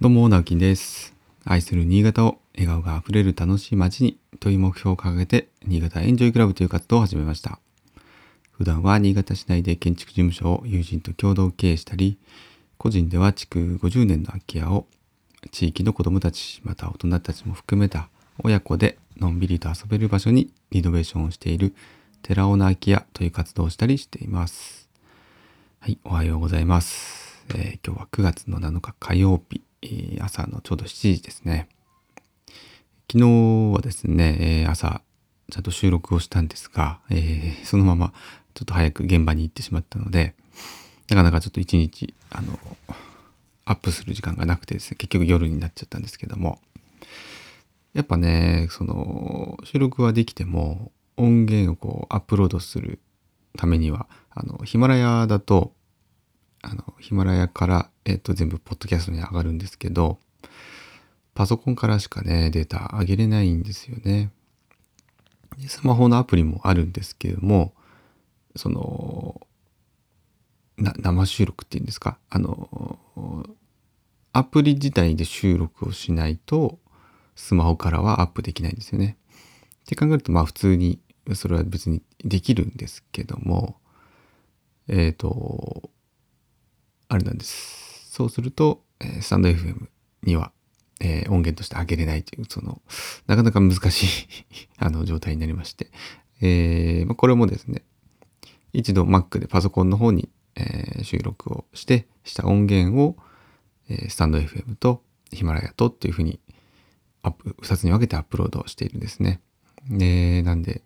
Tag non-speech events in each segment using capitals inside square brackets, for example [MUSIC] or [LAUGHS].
どうも、直樹です。愛する新潟を笑顔があふれる楽しい街にという目標を掲げて、新潟エンジョイクラブという活動を始めました。普段は新潟市内で建築事務所を友人と共同経営したり、個人では築50年の空き家を地域の子どもたち、また大人たちも含めた親子でのんびりと遊べる場所にリノベーションをしている寺尾の空き家という活動をしたりしています。はい、おはようございます。えー今日は9月の7日火曜日、朝のちょうど7時ですね。昨日はですね、朝ちゃんと収録をしたんですが、えそのままちょっと早く現場に行ってしまったので、なかなかちょっと一日、あの、アップする時間がなくてですね、結局夜になっちゃったんですけども、やっぱね、その、収録はできても、音源をこう、アップロードするためには、あの、ヒマラヤだと、あの、ヒマラヤから、えっ、と、全部、ポッドキャストに上がるんですけど、パソコンからしかね、データ上げれないんですよね。スマホのアプリもあるんですけども、その、生収録っていうんですか？あの、アプリ自体で収録をしないと、スマホからはアップできないんですよね。って考えると、まあ普通に、それは別にできるんですけども、えっ、と、あれなんです。そうすると、えスタンド FM には、えー音源として上げれないという、その、なかなか難しい [LAUGHS] あの状態になりまして、えーまあ、これもですね、一度 Mac でパソコンの方に、えー収録をして、した音源を、えスタンド FM とヒマラヤとっていうふうにアップ、二つに分けてアップロードしているんですね。で、なんで、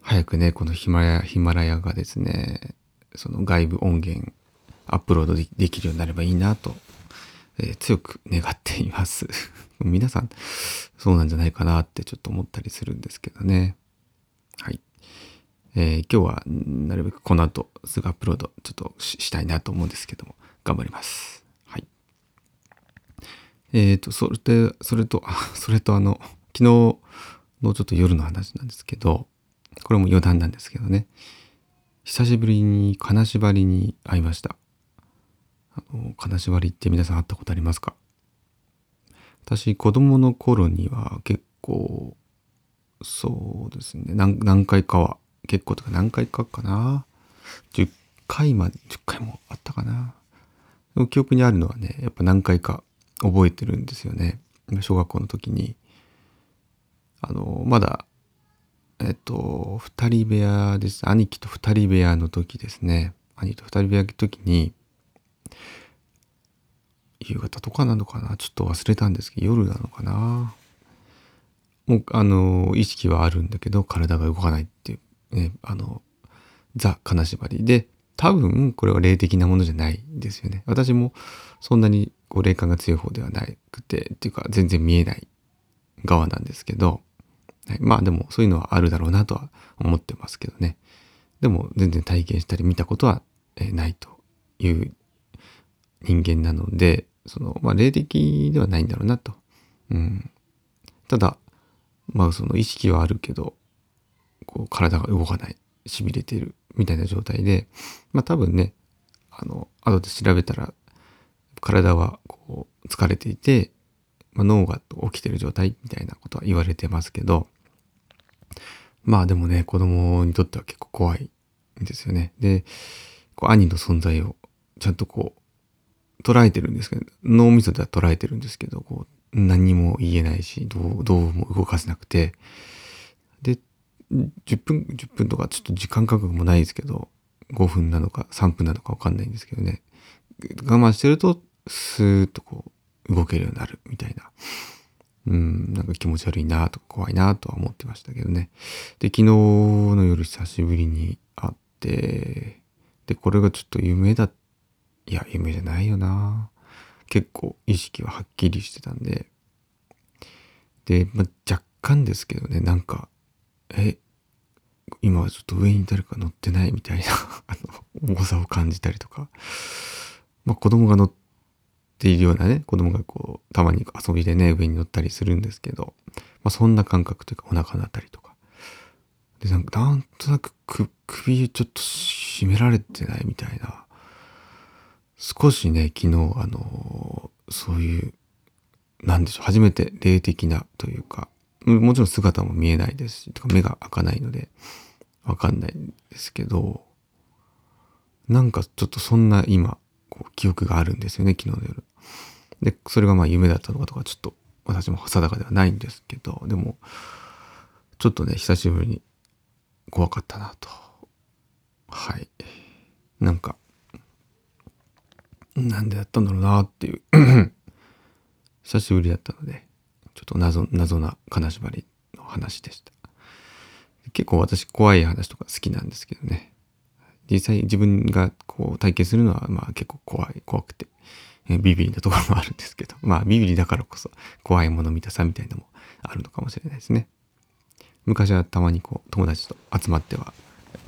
早くね、このヒマラヤ、ヒマラヤがですね、その外部音源アップロードできるようになればいいなと、えー強く願っています。[LAUGHS] 皆さん、そうなんじゃないかなってちょっと思ったりするんですけどね。はい。えー今日はなるべくこの後すぐアップロードちょっとしたいなと思うんですけども、頑張ります。はい。えっ、と、それで、それと、あ、それとあの、昨日のちょっと夜の話なんですけど、これも余談なんですけどね、久しぶりに金縛りに会いました。あの、金縛りって皆さん会ったことありますか？私、子供の頃には結構、そうですね、何何回かは、結構とか何回かかな。10回まで、10回もあったかな。記憶にあるのはね、やっぱ何回か覚えてるんですよね。小学校の時に、あの、まだ、えっと、二人部屋です。兄貴と二人部屋の時ですね。兄と二人部屋の時に、夕方とかなのかな？ちょっと忘れたんですけど、夜なのかな？もう、あの、意識はあるんだけど、体が動かないっていう、ね、あの、ザ・金縛りで、多分、これは霊的なものじゃないですよね。私も、そんなに、こう、霊感が強い方ではなくて、っていうか、全然見えない側なんですけど、はい、まあでも、そういうのはあるだろうなとは思ってますけどね。でも、全然体験したり見たことは、えないという人間なので、その、まあ、霊的ではないんだろうなと。うん。ただ、まあ、その意識はあるけど、こう、体が動かない、痺れてる、みたいな状態で、まあ、多分ね、あの、後で調べたら、体は、こう、疲れていて、まあ、脳が起きてる状態みたいなことは言われてますけど、まあでもね、子供にとっては結構怖いんですよね。で、こう兄の存在をちゃんとこう、捉えてるんですけど、脳みそでは捉えてるんですけど、こう、何も言えないし、どう、どうも動かせなくて、で、10分、10分とかちょっと時間感覚もないですけど、5分なのか3分なのかわかんないんですけどね、我慢してると、スーッとこう、動けるようになるみたいな。うん、なんか気持ち悪いなとか怖いなとは思ってましたけどね。で、昨日の夜久しぶりに会って、で、これがちょっと夢だった、いや、夢じゃないよな結構意識ははっきりしてたんで。で、まあ、若干ですけどね、なんか、え、今はちょっと上に誰か乗ってないみたいな、[LAUGHS] あの、重さを感じたりとか、まあ子供が乗っているようなね、子供がこう、たまに遊びでね、上に乗ったりするんですけど、まあそんな感覚というかお腹のあたりとか。で、なんか、なんとなくく首ちょっと締められてないみたいな。少しね、昨日、あの、そういうなんでしょう、初めて霊的なというか、もちろん姿も見えないですし、とか目が開かないので、わかんないんですけど、なんかちょっとそんな今、こう記憶があるんですよね、昨日の夜。で、それがまあ夢だったのかとか、ちょっと私も定かではないんですけど、でも、ちょっとね、久しぶりに怖かったなと。はい。なんか、なんでやったんだろうなっていう [CLEARS THROAT] 久しぶりだったので、ちょっと謎、謎な金縛りの話でした。結構私怖い話とか好きなんですけどね。実際自分がこう体験するのはまあ結構怖い、怖くて、えビビリなところもあるんですけど、[LAUGHS] まあビビリだからこそ怖いもの見たさみたいなのもあるのかもしれないですね。昔はたまにこう友達と集まっては、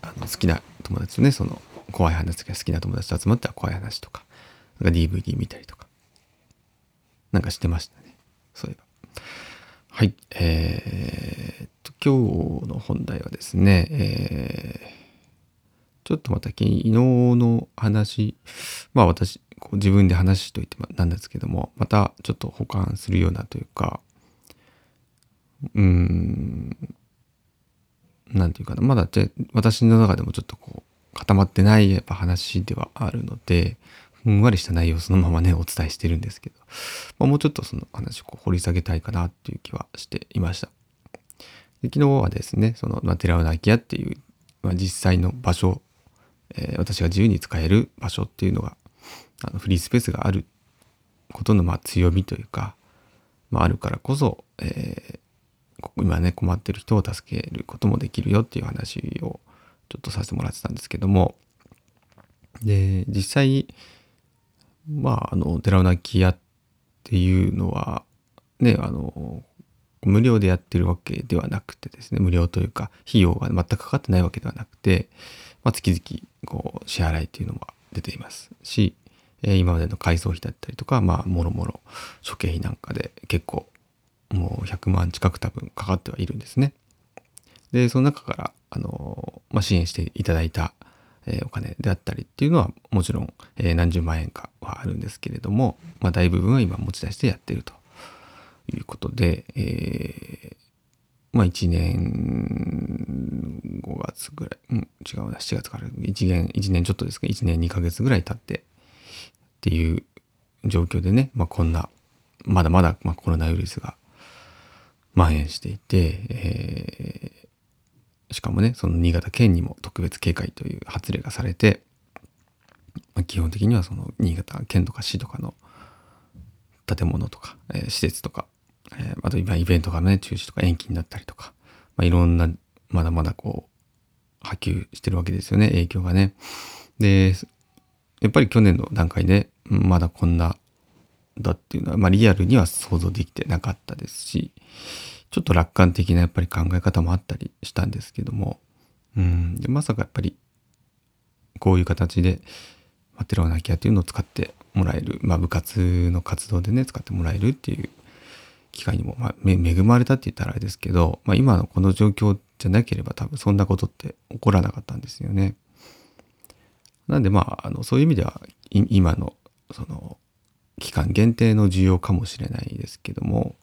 あの好きな友達とね、その怖い話が好きな友達と集まっては怖い話とか、なんか DVD 見たりとか、なんかしてましたね。そういえば。はい。えー、っと、今日の本題はですね、えー、ちょっとまた昨日の話、まあ私、こう自分で話しといてなんですけども、またちょっと保管するようなというか、うーん、なんていうかな、まだ私の中でもちょっとこう、固まってないやっぱ話ではあるので、ふんわりした内容そのままね、お伝えしてるんですけど、まあ、もうちょっとその話をこう掘り下げたいかなっていう気はしていました。で昨日はですね、その、まあ、寺尾空き家っていう、まあ、実際の場所、えー、私が自由に使える場所っていうのが、あのフリースペースがあることのまあ強みというか、まあ、あるからこそ、えー、今ね困ってる人を助けることもできるよっていう話をちょっとさせてもらってたんですけどもで実際まあ、あの、寺尾泣き屋っていうのは、ね、あの、無料でやってるわけではなくてですね、無料というか、費用が全くかかってないわけではなくて、まあ、月々、こう、支払いっていうのも出ていますし、え、今までの改装費だったりとか、まあ、もろもろ、諸経費なんかで結構、もう100万近く多分かかってはいるんですね。で、その中から、あの、まあ、支援していただいたえお金であったりっていうのはもちろん、え何十万円かはあるんですけれども、まあ、大部分は今持ち出してやってるということで、えー、まあ1年5月ぐらい、うん、違うな、7月から1年、1年ちょっとですか、1年2ヶ月ぐらい経ってっていう状況でね、まあこんな、まだまだ、ま、コロナウイルスが蔓延していて、えーしかもね、その新潟県にも特別警戒という発令がされて、まあ、基本的にはその新潟県とか市とかの建物とか、えー、施設とか、えー、あと今イベントがね、中止とか延期になったりとか、まあ、いろんな、まだまだこう、波及してるわけですよね、影響がね。で、やっぱり去年の段階で、まだこんなだっていうのは、まあリアルには想像できてなかったですし、ちょっと楽観的なやっぱり考え方もあったりしたんですけども、うん、でまさかやっぱりこういう形で、まあ、テロナキアというのを使ってもらえる、まあ、部活の活動でね使ってもらえるっていう機会にも、まあ、恵まれたって言ったらあれですけど、まあ、今のこの状況じゃなければ多分そんなことって起こらなかったんですよね。なんでまああのそういう意味では今のその期間限定の需要かもしれないですけども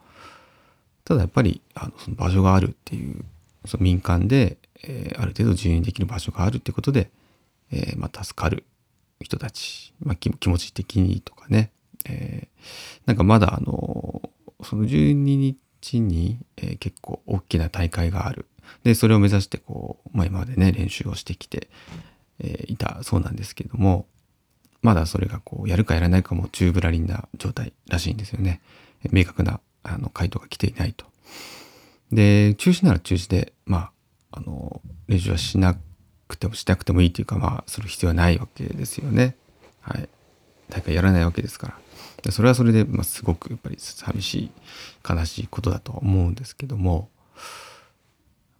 ただやっぱりあのその場所があるっていうその民間で、えー、ある程度自由にできる場所があるっていうことで、えー、まあ、助かる人たち、まあ、気持ち的にとかね、えー、なんかまだあのその12日に、え結構大きな大会があるでそれを目指してこう、まあ、今までね練習をしてきて、えいたそうなんですけどもまだそれがこうやるかやらないかも宙ぶらりんな状態らしいんですよね。明確なあの回答が来ていないと。で中止なら中止でまああの練習はしなくてもしなくてもいいというかまあする必要はないわけですよね。はい。大会やらないわけですから。でそれはそれで、まあ、すごくやっぱり寂しい悲しいことだとは思うんですけども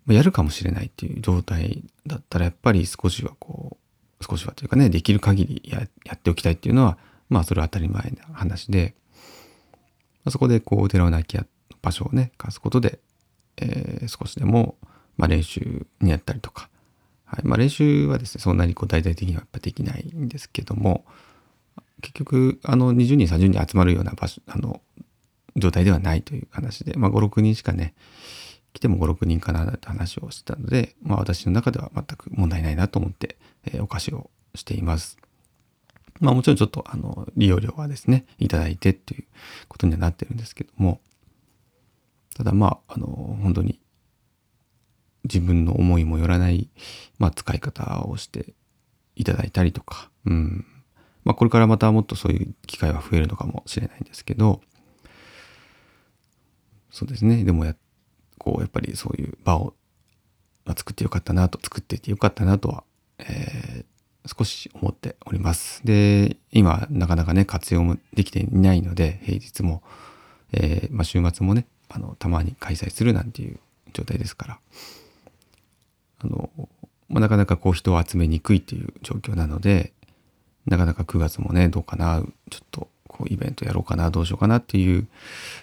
やるかもしれないっていう状態だったらやっぱり少しはこう少しはというかねできる限りややっておきたいっていうのはまあそれは当たり前な話でまあ、そこでこう寺尾の空き場所をね貸すことで、えー、少しでも、まあ、練習にやったりとか、はいまあ、練習はですねそんなにこう大々的にはやっぱできないんですけども結局あの20人30人集まるような場所あの状態ではないという話で、まあ、5、6人しかね、来ても5、6人かなって話をしてたので、まあ、私の中では全く問題ないなと思って、えー、お菓子をしています。まあもちろんちょっとあの利用料はですね、いただいてっていうことにはなってるんですけども、ただまあ、あの、本当に自分の思いもよらない、まあ、使い方をしていただいたりとか、うん。まあ、これからまたもっとそういう機会は増えるのかもしれないんですけど、そうですね。でもや、こう、やっぱりそういう場を、まあ、作ってよかったなと、作っててよかったなとは、えー、少し思っております。で、今、なかなかね、活用もできていないので、平日も、えー、まあ、週末もね、あの、たまに開催するなんていう状態ですから、あの、まあ、なかなかこう人を集めにくいっていう状況なので、なかなか9月もね、どうかな、ちょっとこうイベントやろうかな、どうしようかなっていう、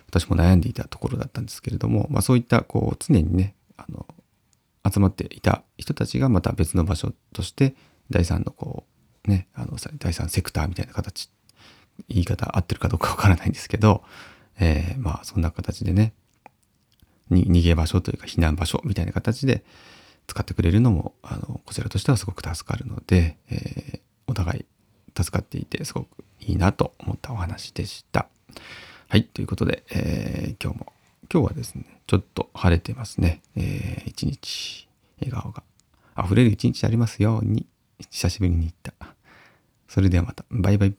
私も悩んでいたところだったんですけれども、まあそういったこう常にね、あの、集まっていた人たちがまた別の場所として、第三のこう、ね、あの、第三セクターみたいな形、言い方合ってるかどうかわからないんですけど、えー、まあそんな形でね、に逃げ場所というか避難場所みたいな形で、使ってくれるのもあのこちらとしてはすごく助かるので、えー、お互い助かっていてすごくいいなと思ったお話でした。はい、ということで、えー、今日も今日はですねちょっと晴れてますね。えー、一日笑顔が溢れる一日ありますように久しぶりに行った。それではまたバイバイ。